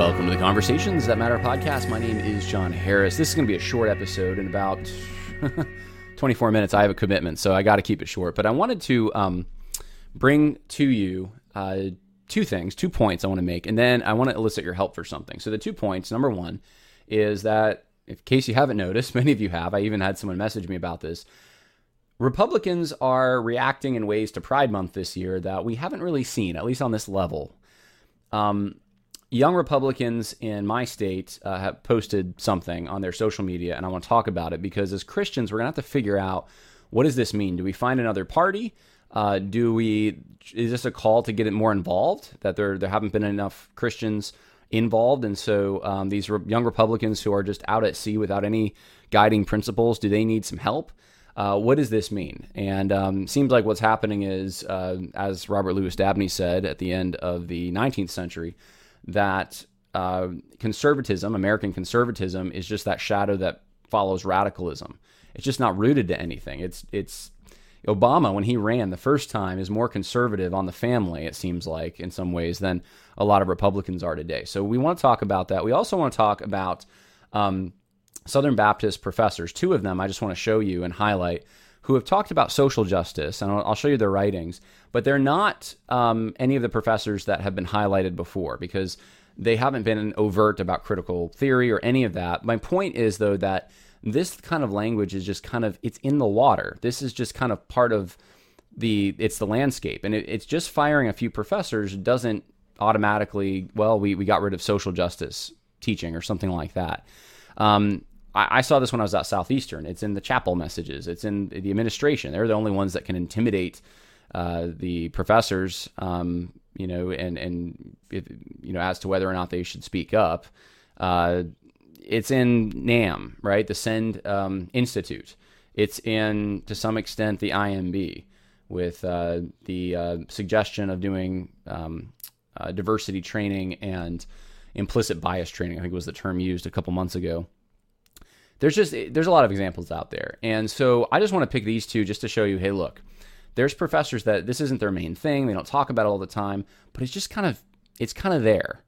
Welcome to the Conversations That Matter podcast. My name is John Harris. This is going to be a short episode in about 24 minutes. I have a commitment, so I got to keep it short. But I wanted to um, bring to you uh, two things, two points I want to make, and then I want to elicit your help for something. So the two points, number one, is that in case you haven't noticed, many of you have. I even had someone message me about this. Republicans are reacting in ways to Pride Month this year that we haven't really seen, at least on this level. Um, young Republicans in my state uh, have posted something on their social media, and I want to talk about it because as Christians, we're going to have to figure out what does this mean? Do we find another party? Uh, do we? Is this a call to get it more involved? That there there haven't been enough Christians involved, and so um, these re- young Republicans who are just out at sea without any guiding principles, do they need some help? Uh, what does this mean? And um, seems like what's happening is, uh, as Robert Louis Dabney said at the end of the 19th century, that uh, conservatism, American conservatism, is just that shadow that follows radicalism. It's just not rooted to anything. It's it's Obama when he ran the first time is more conservative on the family. It seems like in some ways than a lot of Republicans are today. So we want to talk about that. We also want to talk about um, Southern Baptist professors. Two of them I just want to show you and highlight who have talked about social justice, and I'll, show you their writings, but they're not um, any of the professors that have been highlighted before because they haven't been overt about critical theory or any of that. My point is, though, that this kind of language is just kind of it's in the water. This is just kind of part of the it's the landscape, and it, it's just firing a few professors doesn't automatically well we we got rid of social justice teaching or something like that. Um, I, I saw this when I was at Southeastern. It's in the chapel messages. It's in the administration. They're the only ones that can intimidate uh, the professors, um, you know, and and you know as to whether or not they should speak up. Uh, it's in NAM, right? The Send um, Institute. It's in to some extent the IMB with uh, the uh, suggestion of doing um, uh, diversity training and implicit bias training. I think was the term used a couple months ago there's just there's a lot of examples out there and so i just want to pick these two just to show you hey look there's professors that this isn't their main thing they don't talk about it all the time but it's just kind of it's kind of there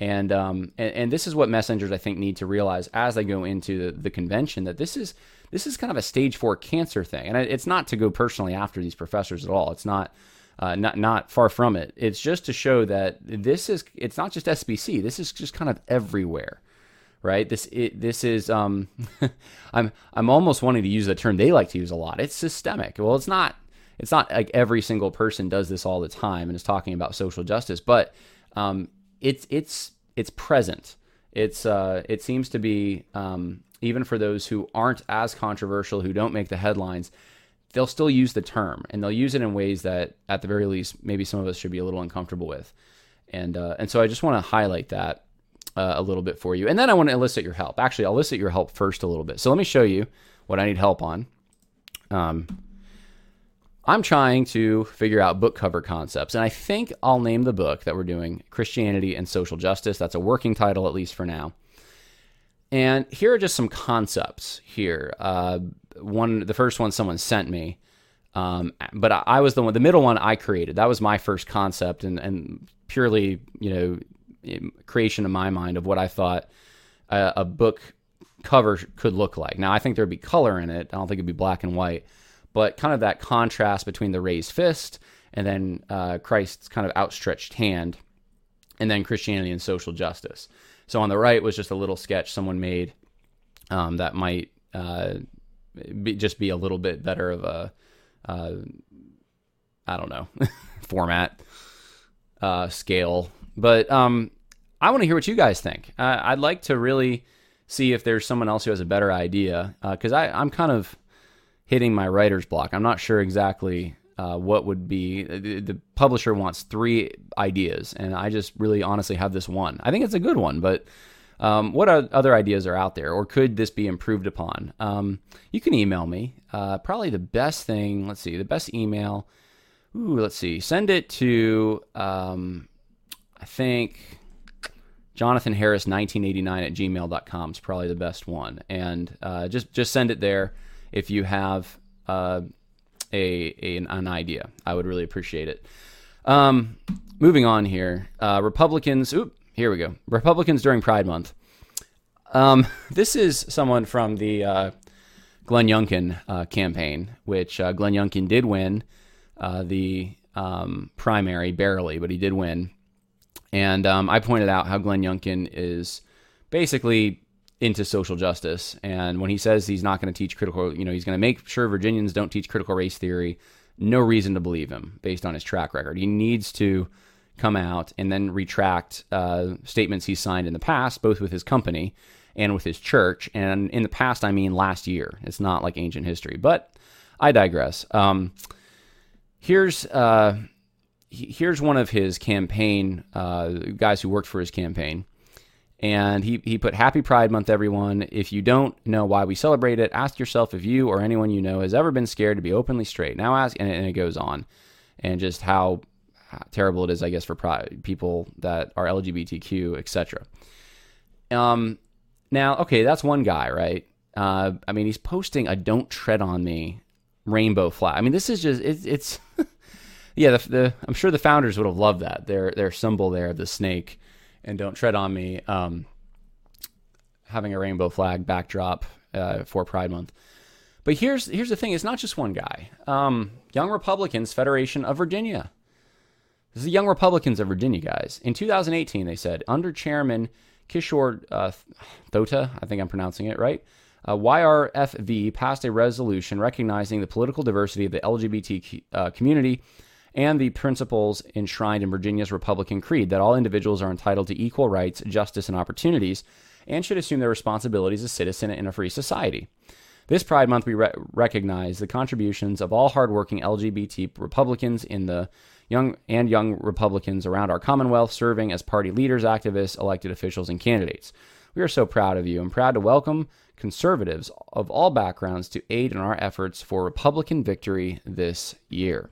and um and, and this is what messengers i think need to realize as they go into the, the convention that this is this is kind of a stage four cancer thing and it's not to go personally after these professors at all it's not uh, not not far from it. It's just to show that this is it's not just SBC. This is just kind of everywhere right? This it, this is um, I'm I'm almost wanting to use the term they like to use a lot. It's systemic. Well, it's not. It's not like every single person does this all the time and is talking about social justice, but um, it's it's it's present. It's uh, it seems to be um, even for those who aren't as controversial, who don't make the headlines, they'll still use the term and they'll use it in ways that, at the very least, maybe some of us should be a little uncomfortable with. And uh, and so I just want to highlight that uh, a little bit for you. And then I want to elicit your help. Actually, I'll elicit your help first a little bit. So let me show you what I need help on. Um, I'm trying to figure out book cover concepts, and I think I'll name the book that we're doing Christianity and Social Justice. That's a working title, at least for now. And here are just some concepts here. Uh, one, the first one someone sent me, um, but I, I was the one. The middle one I created. That was my first concept, and, and purely, you know, creation in my mind of what I thought a, a book cover could look like. Now, I think there'd be color in it. I don't think it'd be black and white, but kind of that contrast between the raised fist and then uh, Christ's kind of outstretched hand, and then Christianity and social justice. So on the right was just a little sketch someone made um, that might uh, be, just be a little bit better of a, uh, I don't know, format, uh, scale. But um, I want to hear what you guys think. Uh, I'd like to really see if there's someone else who has a better idea because uh, I'm kind of hitting my writer's block. I'm not sure exactly uh, what would be. The, the, publisher wants three ideas, and I just really honestly have this one. I think it's a good one, but um, what other ideas are out there, or could this be improved upon? Um, you can email me. Uh, probably the best thing. Let's see, the best email. Ooh, let's see. Send it to. Um, I think Jonathan Harris 1989 at gmail.com is probably the best one. And uh, just, just send it there if you have uh, a, a, an idea. I would really appreciate it. Um, moving on here. Uh, Republicans, oop, here we go. Republicans during Pride Month. Um, this is someone from the uh, Glenn Youngkin uh, campaign, which uh, Glenn Youngkin did win the um, primary barely, but he did win. And um, I pointed out how Glenn Youngkin is basically into social justice. And when he says he's not going to teach critical, you know, he's going to make sure Virginians don't teach critical race theory, no reason to believe him based on his track record. He needs to come out and then retract uh, statements he's signed in the past, both with his company and with his church. And in the past, I mean last year. It's not like ancient history, but I digress. Um, here's uh, here's one of his campaign uh, guys who worked for his campaign. And he, he put Happy Pride Month, everyone. If you don't know why we celebrate it, ask yourself if you or anyone you know has ever been scared to be openly straight. Now ask, and, and it goes on, and just how, how terrible it is, I guess, for pride, people that are LGBTQ, etc. Um, now, okay, that's one guy, right? Uh, I mean, he's posting a "Don't tread on me" rainbow flag. I mean, this is just it, it's yeah. The, the, I'm sure the founders would have loved that. Their their symbol there, the snake, and "Don't tread on me." Um, having a rainbow flag backdrop uh, for Pride Month. But here's here's the thing: it's not just one guy. Um, Young Republicans Federation of Virginia. This is the Young Republicans of Virginia, guys. In 2018, they said under Chairman Kishore uh, Thota, I think I'm pronouncing it right. Uh, YRFV passed a resolution recognizing the political diversity of the LGBT uh, community and the principles enshrined in Virginia's Republican Creed that all individuals are entitled to equal rights, justice, and opportunities, and should assume their responsibilities as citizens in a free society. This Pride Month, we re- recognize the contributions of all hardworking LGBT Republicans in the young and young Republicans around our Commonwealth serving as party leaders, activists, elected officials, and candidates. We are so proud of you and proud to welcome conservatives of all backgrounds to aid in our efforts for Republican victory this year.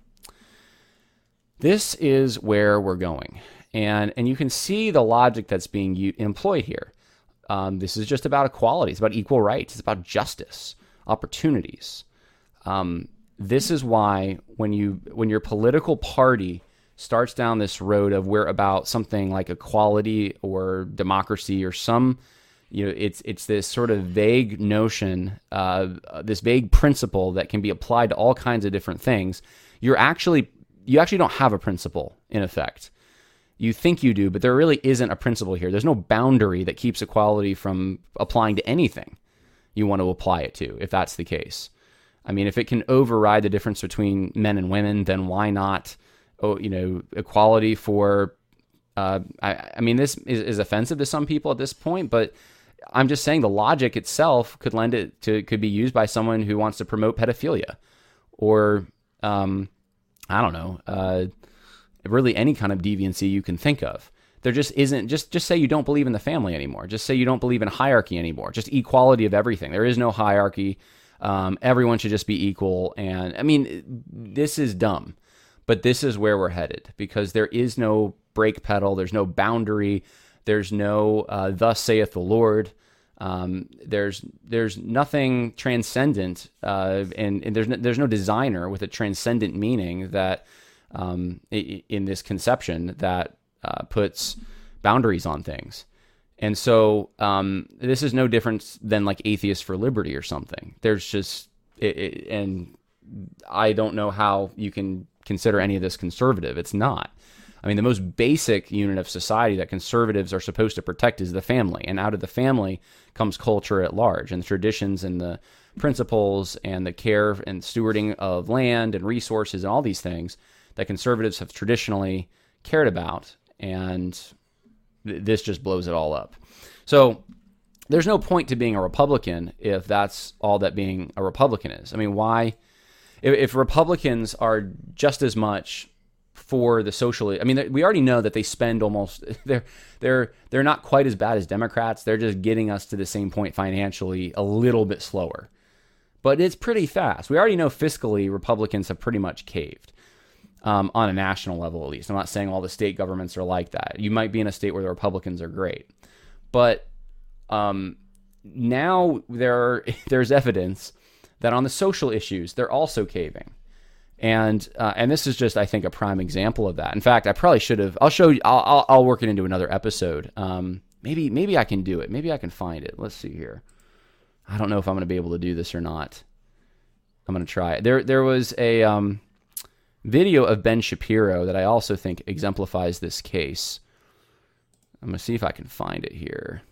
This is where we're going. And, and you can see the logic that's being u- employed here. Um, this is just about equality. It's about equal rights. It's about justice, opportunities. Um, this is why when you when your political party starts down this road of we're about something like equality or democracy or some you know it's it's this sort of vague notion uh, this vague principle that can be applied to all kinds of different things you're actually you actually don't have a principle in effect you think you do but there really isn't a principle here there's no boundary that keeps equality from applying to anything you want to apply it to if that's the case I mean, if it can override the difference between men and women, then why not, oh, you know, equality for? Uh, I, I, mean, this is, is, offensive to some people at this point, but I'm just saying the logic itself could lend it to could be used by someone who wants to promote pedophilia, or um, I don't know, uh, really any kind of deviancy you can think of. There just isn't just just say you don't believe in the family anymore. Just say you don't believe in hierarchy anymore. Just equality of everything. There is no hierarchy um, everyone should just be equal. And I mean, this is dumb, but this is where we're headed because there is no brake pedal, there's no boundary, there's no uh, "Thus saith the Lord." Um, there's there's nothing transcendent, uh, and, and, there's no, there's no designer with a transcendent meaning that um, in this conception that uh, puts boundaries on things. And so um, this is no different than like atheists for liberty or something. There's just it, it, and I don't know how you can consider any of this conservative. It's not. I mean, the most basic unit of society that conservatives are supposed to protect is the family, and out of the family comes culture at large, and the traditions and the principles and the care and stewarding of land and resources and all these things that conservatives have traditionally cared about and this just blows it all up. So there's no point to being a Republican if that's all that being a Republican is. I mean, why? If, if Republicans are just as much for the social, I mean, we already know that they spend almost they're they're they're not quite as bad as Democrats. They're just getting us to the same point financially a little bit slower, but it's pretty fast. We already know fiscally Republicans have pretty much caved um, on a national level at least. I'm not saying all the state governments are like that. You might be in a state where the Republicans are great, but um, now there there's evidence that on the social issues they're also caving, And uh, and this is just I think a prime example of that. In fact, I probably should have. I'll show you. I'll, I'll, I'll work it into another episode. Um, maybe maybe I can do it. Maybe I can find it. Let's see here. I don't know if I'm going to be able to do this or not. I'm going to try. There there was a um, video of Ben Shapiro that I also think exemplifies this case. I'm going to see if I can find it here.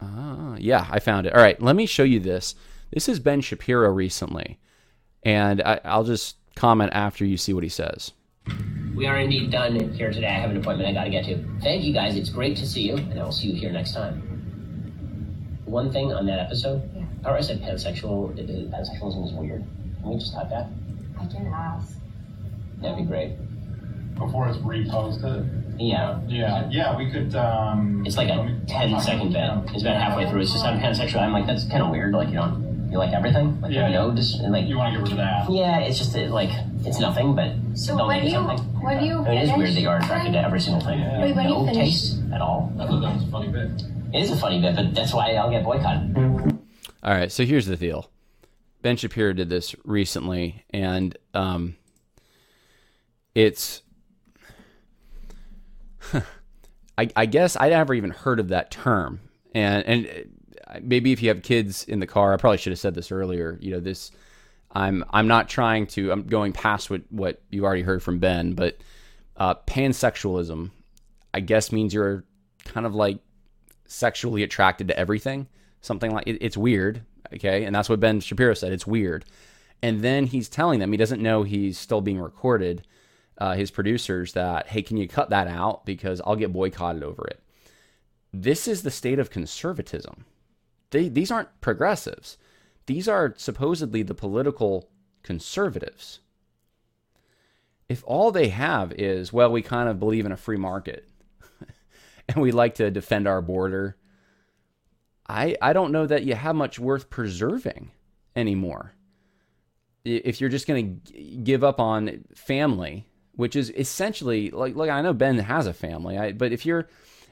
Ah, yeah, I found it. All right, let me show you this. This is Ben Shapiro recently, and I, I'll just comment after you see what he says. We are indeed done here today. I have an appointment I got to get to. Thank you guys. It's great to see you, and I will see you here next time. One thing on that episode, Yeah. how I said pansexual, pansexualism is weird. Can we just type that? I can ask. That'd be great. before it's reposted. Yeah. Yeah, yeah, we could. Um, It's like a 10 second bit. It's about halfway through. It's just I'm pansexual. I'm like, that's kind of weird. Like, you don't, you like everything? Like, Yeah. you know, just, and like, You want to get rid of that? yeah, it's just uh, like, it's nothing, but So don't when make it you something. when you I mean, it is weird that you are attracted to every single thing. Yeah. Wait, when you no finish- taste at all. I thought that was a funny bit. It is a funny bit, but that's why I'll get boycotted. All right, so here's the deal. Ben Shapiro did this recently, and um, it's. I, I guess I never even heard of that term, and and maybe if you have kids in the car, I probably should have said this earlier. You know, this I'm I'm not trying to. I'm going past what what you already heard from Ben, but uh, pansexualism, I guess, means you're kind of like sexually attracted to everything. Something like it, it's weird, okay, and that's what Ben Shapiro said. It's weird, and then he's telling them he doesn't know he's still being recorded. Uh, his producers that hey, can you cut that out because I'll get boycotted over it. This is the state of conservatism. They, these aren't progressives. These are supposedly the political conservatives. If all they have is, well, we kind of believe in a free market and we like to defend our border, I, I don't know that you have much worth preserving anymore. If you're just going to give up on family, which is essentially like, like I know Ben has a family, I, but if you're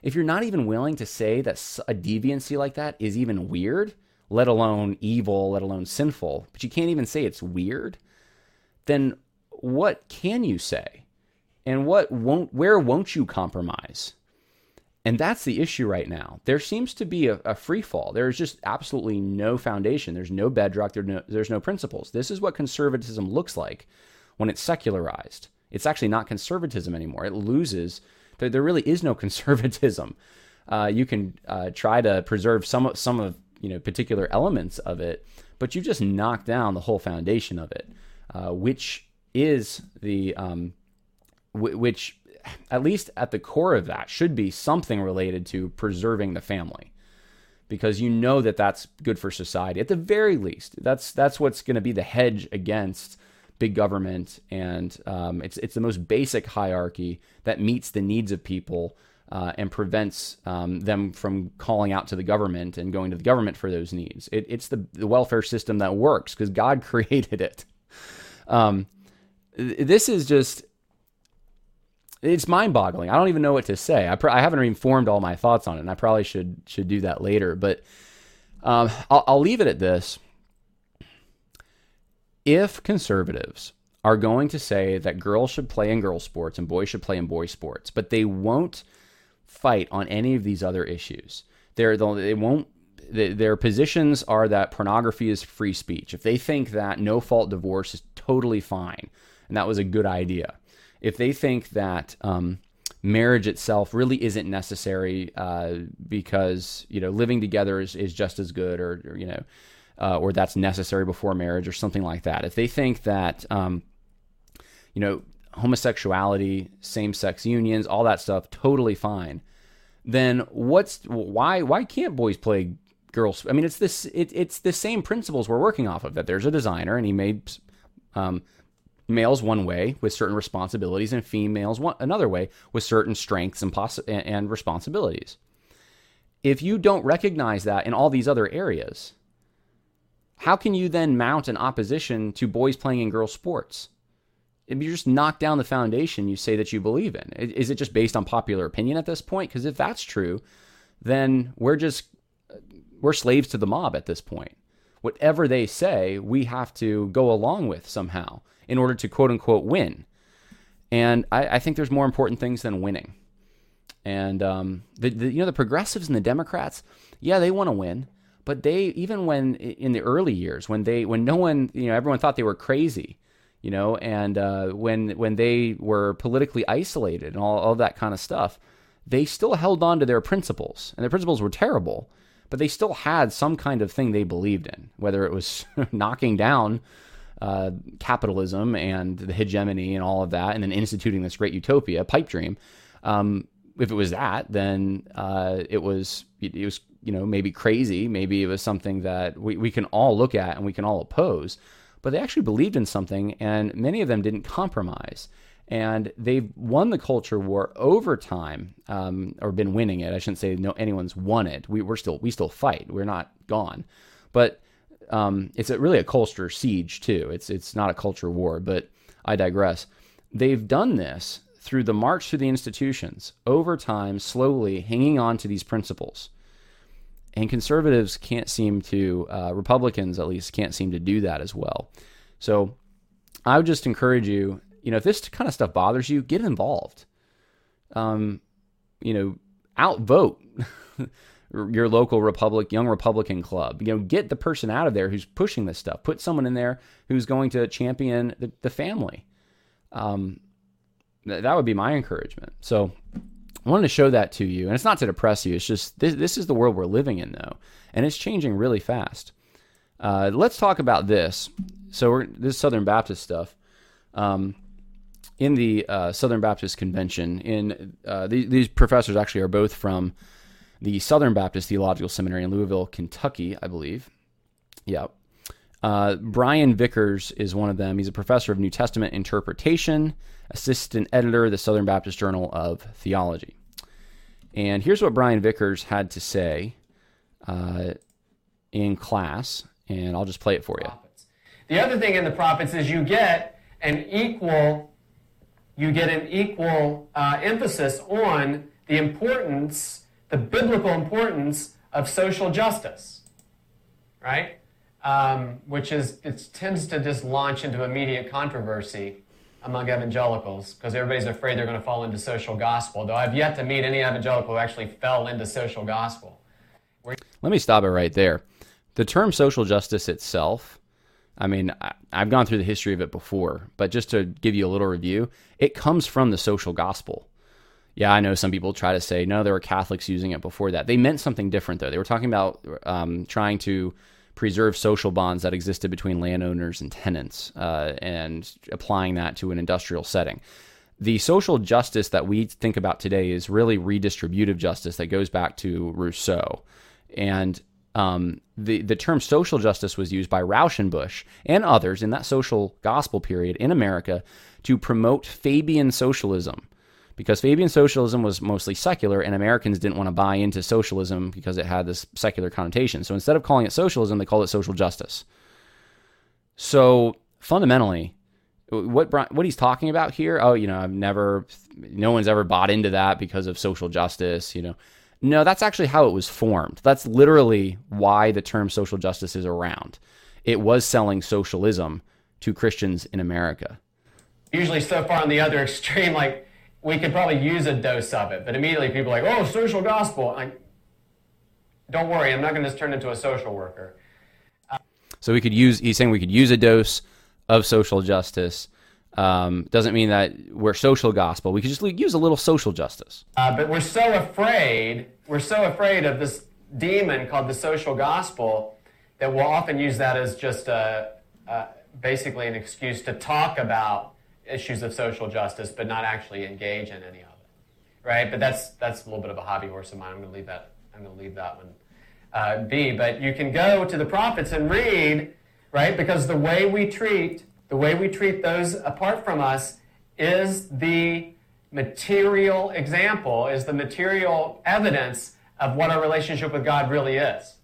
if you're not even willing to say that a deviancy like that is even weird, let alone evil, let alone sinful, but you can't even say it's weird, then what can you say? And what won't where won't you compromise? And that's the issue right now. There seems to be a, a free fall. There's just absolutely no foundation. There's no bedrock. There's no, there's no principles. This is what conservatism looks like when it's secularized. It's actually not conservatism anymore. It loses. There, there really is no conservatism. Uh, you can uh, try to preserve some of, some of you know particular elements of it, but you just knock down the whole foundation of it, uh, which is the um, wh- which at least at the core of that should be something related to preserving the family because you know that that's good for society at the very least that's that's what's going to be the hedge against big government and um, it's it's the most basic hierarchy that meets the needs of people uh, and prevents um, them from calling out to the government and going to the government for those needs it, it's the, the welfare system that works because god created it um, this is just it's mind-boggling. I don't even know what to say. I, pr- I haven't even formed all my thoughts on it, and I probably should should do that later. But um, I'll, I'll leave it at this: if conservatives are going to say that girls should play in girl sports and boys should play in boy sports, but they won't fight on any of these other issues, they're they won't. Their positions are that pornography is free speech. If they think that no fault divorce is totally fine, and that was a good idea, if they think that um, marriage itself really isn't necessary uh, because you know living together is, is just as good or, or you know uh, or that's necessary before marriage or something like that if they think that um, you know homosexuality same-sex unions all that stuff totally fine then what's why why can't boys play girls i mean it's this it, it's the same principles we're working off of that there's a designer and he made um, males one way with certain responsibilities and females one, another way with certain strengths and, and responsibilities. If you don't recognize that in all these other areas, how can you then mount an opposition to boys playing in girls' sports? If you just knock down the foundation you say that you believe in, is it just based on popular opinion at this point? Because if that's true, then we're just we're slaves to the mob at this point whatever they say, we have to go along with somehow in order to quote unquote win. And I, I think there's more important things than winning. And um, the, the you know the progressives and the Democrats, yeah, they want to win, but they even when in the early years when they when no one you know everyone thought they were crazy, you know, and uh, when when they were politically isolated and all, all that kind of stuff, they still held on to their principles, and their principles were terrible, but they still had some kind of thing they believed in, whether it was knocking down uh, capitalism and the hegemony and all of that, and then instituting this great utopia, pipe dream. Um, if it was that, then uh, it was it was you know maybe crazy, maybe it was something that we, we can all look at and we can all oppose. But they actually believed in something, and many of them didn't compromise. And they've won the culture war over time, um, or been winning it. I shouldn't say no anyone's won it. We, we're still we still fight. We're not gone, but um, it's a, really a culture siege too. It's it's not a culture war. But I digress. They've done this through the march through the institutions over time, slowly hanging on to these principles. And conservatives can't seem to, uh, Republicans at least, can't seem to do that as well. So I would just encourage you, you know, if this kind of stuff bothers you, get involved. Um, you know, outvote your local Republic, young Republican club. You know, get the person out of there who's pushing this stuff. Put someone in there who's going to champion the, the family. Um, that would be my encouragement. So I wanted to show that to you. And it's not to depress you. It's just this, this is the world we're living in, though. And it's changing really fast. Uh, let's talk about this. So this Southern Baptist stuff. Um, in the uh, Southern Baptist Convention, in uh, these, these professors actually are both from the Southern Baptist Theological Seminary in Louisville, Kentucky, I believe. Yeah. Uh, Brian Vickers is one of them. He's a professor of New Testament interpretation assistant editor of the Southern Baptist Journal of Theology. And here's what Brian Vickers had to say uh, in class, and I'll just play it for you. The other thing in the prophets is you get an equal, you get an equal uh, emphasis on the importance, the biblical importance of social justice, right? Um, which is it tends to just launch into immediate controversy among evangelicals because everybody's afraid they're going to fall into social gospel. Though I've yet to meet any evangelical who actually fell into social gospel. Let me stop it right there. The term social justice itself, I mean, I've gone through the history of it before, but just to give you a little review, it comes from the social gospel. Yeah, I know some people try to say, no, there were Catholics using it before that. They meant something different, though. They were talking about um, trying to preserve social bonds that existed between landowners and tenants uh, and applying that to an industrial setting. The social justice that we think about today is really redistributive justice that goes back to Rousseau. And um, the, the term social justice was used by Rauschenbusch and others in that social gospel period in America to promote Fabian socialism because Fabian socialism was mostly secular, and Americans didn't want to buy into socialism because it had this secular connotation. So instead of calling it socialism, they called it social justice. So fundamentally, what what he's talking about here? Oh, you know, I've never, no one's ever bought into that because of social justice. You know, no, that's actually how it was formed. That's literally why the term social justice is around. It was selling socialism to Christians in America. Usually, so far on the other extreme, like we could probably use a dose of it. But immediately people are like, oh, social gospel. I, don't worry, I'm not going to just turn into a social worker. Uh, so we could use, he's saying we could use a dose of social justice. Um, doesn't mean that we're social gospel. We could just use a little social justice. Uh, but we're so afraid, we're so afraid of this demon called the social gospel that we'll often use that as just a, a basically an excuse to talk about issues of social justice, but not actually engage in any of it, right? But that's that's a little bit of a hobby horse of mine. I'm going to leave that. I'm going to leave that one uh, be. But you can go to the prophets and read, right? Because the way we treat the way we treat those apart from us is the material example, is the material evidence of what our relationship with God really is.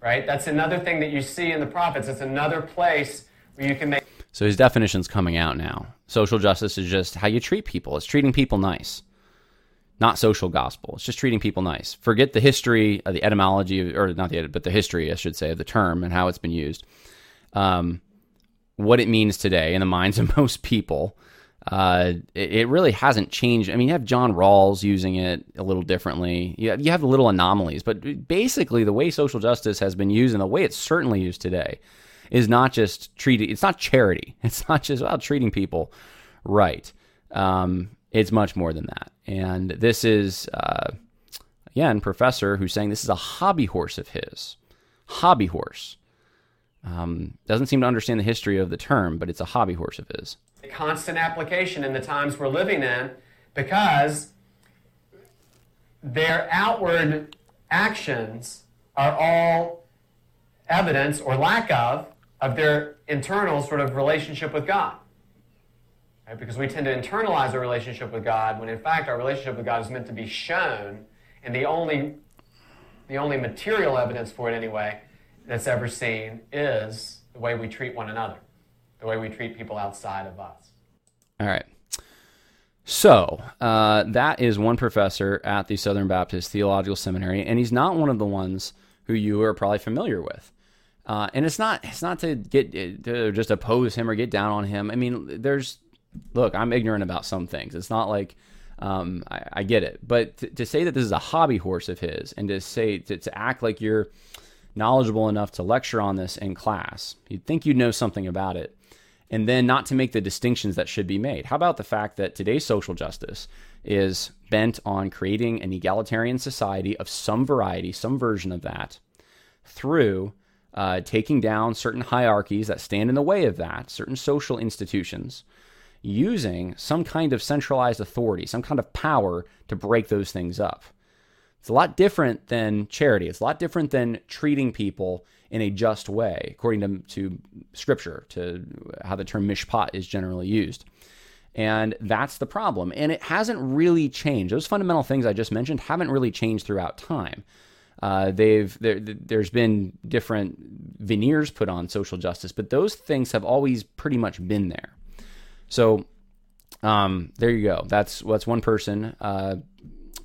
Right? That's another thing that you see in the prophets. It's another place where you can make so his definition's coming out now. Social justice is just how you treat people. It's treating people nice. not social gospel. It's just treating people nice. Forget the history, of the etymology, or not the etymology, but the history, I should say, of the term and how it's been used. Um, what it means today in the minds of most people. Uh, it, it, really hasn't changed. I mean, you have John Rawls using it a little differently. You have, you have little anomalies, but basically, the way social justice has been used and the way it's certainly used today is not just treating. It's not charity. It's not just about treating people right. Um, it's much more than that. And this is, uh, again, Professor who's saying this is a hobby horse of his. Hobby horse. Um, doesn't seem to understand the history of the term, but it's a hobby horse of his. Constant application in the times we're living in because their outward actions are all evidence or lack of of their internal sort of relationship with God. Right? Because we tend to internalize our relationship with God when in fact our relationship with God is meant to be shown, and the only the only material evidence for it anyway that's ever seen is the way we treat one another, the way we treat people outside of us. All right. So uh, that is one professor at the Southern Baptist Theological Seminary, and he's not one of the ones who you are probably familiar with. Uh, and it's not it's not to get to just oppose him or get down on him. I mean, there's look, I'm ignorant about some things. It's not like um, I, I, get it, but to, to, say that this is a hobby horse of his, and to say to, to act like you're knowledgeable enough to lecture on this in class, you'd think you'd know something about it, and then not to make the distinctions that should be made. How about the fact that today's social justice is bent on creating an egalitarian society of some variety, some version of that, through uh, taking down certain hierarchies that stand in the way of that, certain social institutions using some kind of centralized authority, some kind of power to break those things up. It's a lot different than charity. It's a lot different than treating people in a just way, according to, to scripture, to how the term mishpat is generally used. And that's the problem. And it hasn't really changed. Those fundamental things I just mentioned haven't really changed throughout time. Uh, they've there, there's been different veneers put on social justice, but those things have always pretty much been there. So um, there you go. That's that's one person uh,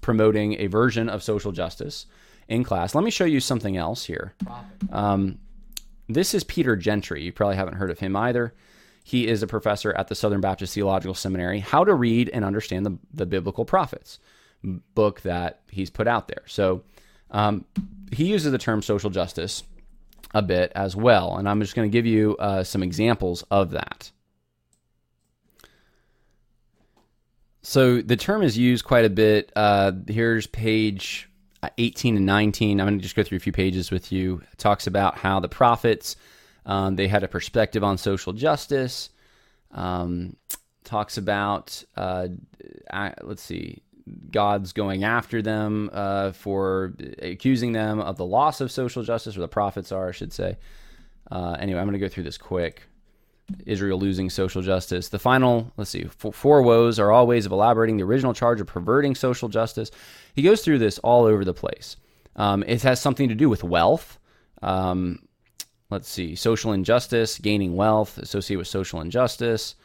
promoting a version of social justice in class. Let me show you something else here. Um, this is Peter Gentry. You probably haven't heard of him either. He is a professor at the Southern Baptist Theological Seminary. How to read and understand the, the biblical prophets book that he's put out there. So um, he uses the term social justice a bit as well, and I'm just going to give you uh, some examples of that. So the term is used quite a bit. Uh, here's page 18 and 19. I'm going to just go through a few pages with you. It talks about how the prophets um, they had a perspective on social justice. Um, talks about uh, let's see, God's going after them uh, for accusing them of the loss of social justice, or the prophets are, I should say. Uh, anyway, I'm going to go through this quick. Israel losing social justice. The final, let's see, four woes are all ways of elaborating the original charge of perverting social justice. He goes through this all over the place. Um, it has something to do with wealth. Um, let's see, social injustice, gaining wealth associated with social injustice.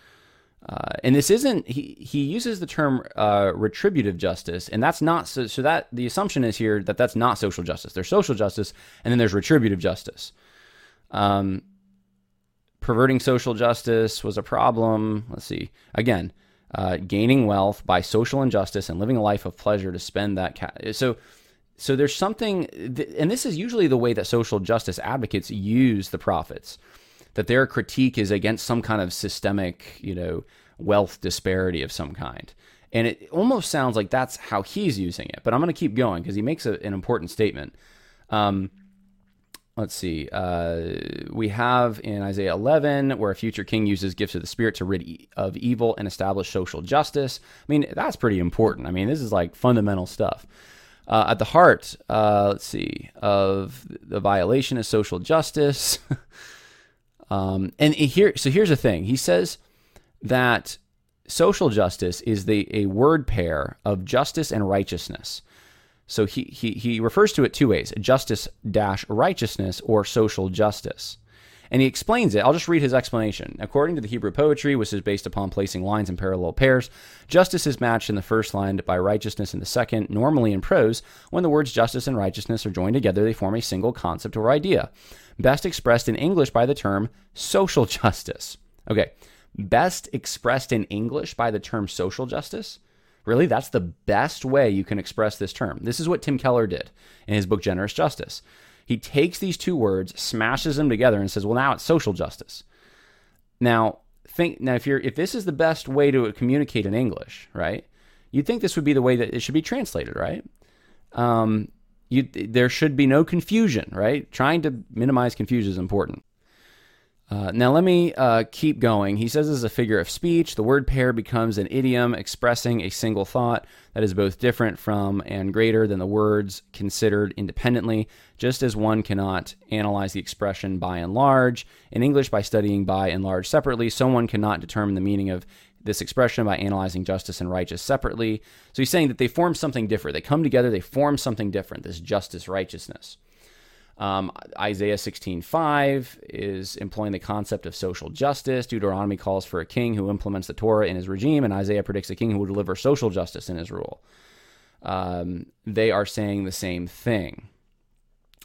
Uh, and this isn't he he uses the term uh, retributive justice and that's not so, so that the assumption is here that that's not social justice there's social justice and then there's retributive justice um, perverting social justice was a problem. Let's see. Again, uh, gaining wealth by social injustice and living a life of pleasure to spend that. Ca- so, so there's something, th- and this is usually the way that social justice advocates use the prophets, that their critique is against some kind of systemic, you know, wealth disparity of some kind. And it almost sounds like that's how he's using it. But I'm going to keep going because he makes a, an important statement. Um, let's see. Uh, we have in Isaiah 11 where a future king uses gifts of the Spirit to rid of evil and establish social justice. I mean, that's pretty important. I mean, this is like fundamental stuff. Uh, at the heart, uh, let's see, of the violation of social justice. um, and here, so here's the thing. He says that social justice is the a word pair of justice and righteousness. So he, he, he refers to it two ways justice dash righteousness or social justice. And he explains it. I'll just read his explanation. According to the Hebrew poetry, which is based upon placing lines in parallel pairs, justice is matched in the first line by righteousness in the second. Normally in prose, when the words justice and righteousness are joined together, they form a single concept or idea, best expressed in English by the term social justice. Okay, best expressed in English by the term social justice? Really, that's the best way you can express this term. This is what Tim Keller did in his book Generous Justice. He takes these two words, smashes them together, and says, "Well, now it's social justice." Now, think now if you're if this is the best way to communicate in English, right? You'd think this would be the way that it should be translated, right? Um, you, there should be no confusion, right? Trying to minimize confusion is important. Uh, now, let me uh, keep going. He says, as a figure of speech, the word pair becomes an idiom expressing a single thought that is both different from and greater than the words considered independently, just as one cannot analyze the expression by and large. In English, by studying by and large separately, someone cannot determine the meaning of this expression by analyzing justice and righteous separately. So he's saying that they form something different. They come together, they form something different, this justice, righteousness. Um, Isaiah 16:5 is employing the concept of social justice. Deuteronomy calls for a king who implements the Torah in his regime, and Isaiah predicts a king who will deliver social justice in his rule. Um, they are saying the same thing.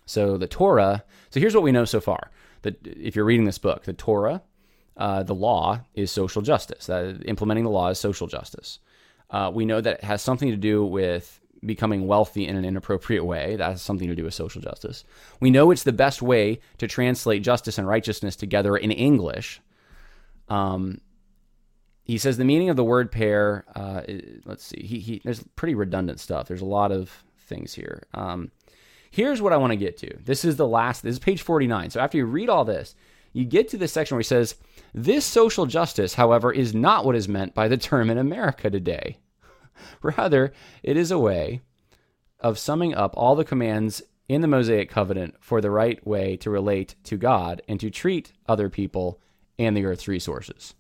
So the Torah. So here's what we know so far: that if you're reading this book, the Torah, uh, the law is social justice. That implementing the law is social justice. Uh, we know that it has something to do with becoming wealthy in an inappropriate way. That has something to do with social justice. We know it's the best way to translate justice and righteousness together in English. Um, he says the meaning of the word pair. Uh, let's see. He, he there's pretty redundant stuff. There's a lot of things here. Um, here's what I want to get to. This is the last. This is page 49. So after you read all this, you get to this section where he says, "This social justice, however, is not what is meant by the term in America today." Rather, it is a way of summing up all the commands in the Mosaic covenant for the right way to relate to God and to treat other people and the earth's resources.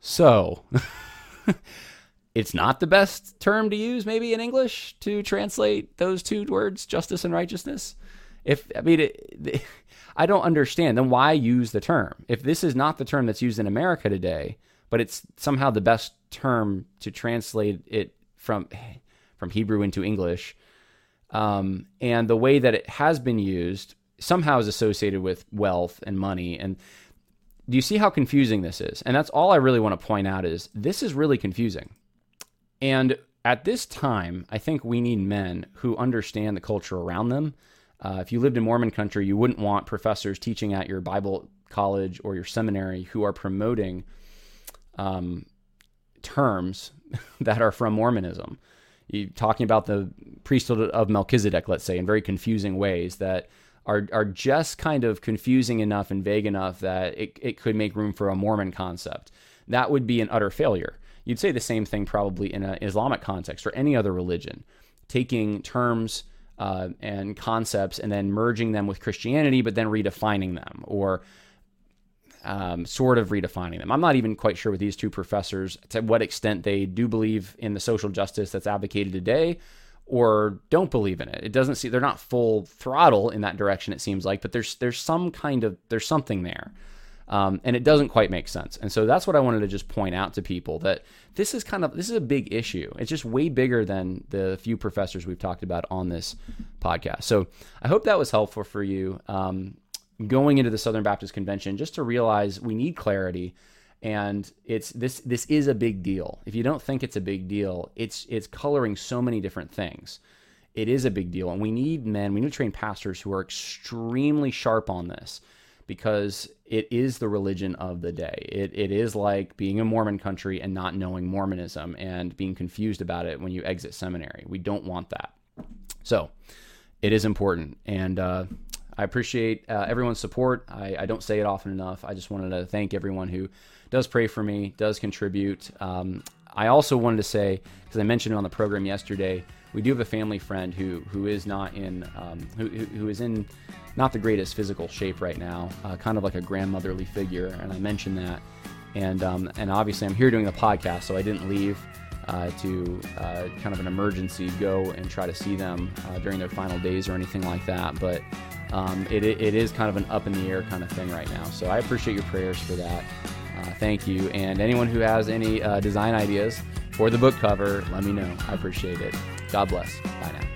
So, it's not the best term to use, maybe in English, to translate those two words, justice and righteousness. If I mean, it, I don't understand. Then why use the term? If this is not the term that's used in America today, but it's somehow the best term to translate it from from Hebrew into English. Um, and the way that it has been used somehow is associated with wealth and money. And do you see how confusing this is? And that's all I really want to point out is this is really confusing. And at this time, I think we need men who understand the culture around them. Uh, if you lived in Mormon country, you wouldn't want professors teaching at your Bible college or your seminary who are promoting um, terms that are from Mormonism. You talking about the priesthood of Melchizedek, let's say, in very confusing ways that are are just kind of confusing enough and vague enough that it, it could make room for a Mormon concept. That would be an utter failure. You'd say the same thing probably in an Islamic context or any other religion, taking terms uh, and concepts and then merging them with Christianity, but then redefining them or um, sort of redefining them. I'm not even quite sure with these two professors to what extent they do believe in the social justice that's advocated today or don't believe in it. It doesn't see they're not full throttle in that direction. It seems like, but there's there's some kind of there's something there, um, and it doesn't quite make sense. And so that's what I wanted to just point out to people that this is kind of this is a big issue. It's just way bigger than the few professors we've talked about on this podcast. So I hope that was helpful for you. Um, going into the Southern Baptist Convention just to realize we need clarity and it's this this is a big deal. If you don't think it's a big deal, it's it's coloring so many different things. It is a big deal and we need men, we need to train pastors who are extremely sharp on this because it is the religion of the day. It, it is like being a Mormon country and not knowing Mormonism and being confused about it when you exit seminary. We don't want that. So it is important. And uh, I appreciate uh, everyone's support. I, I, don't say it often enough. I just wanted to thank everyone who does pray for me, does contribute. Um, I also wanted to say, because I mentioned it on the program yesterday, we do have a family friend who who is not in um, who, who is in not the greatest physical shape right now, uh, kind of like a grandmotherly figure, and I mentioned that, and um, and obviously I'm here doing the podcast, so I didn't leave uh, to uh, kind of an emergency go and try to see them uh, during their final days or anything like that. But um, it, it is kind of an up in the air kind of thing right now. So I appreciate your prayers for that. Uh, thank you. And anyone who has any uh, design ideas for the book cover, let me know. I appreciate it. God bless. Bye now.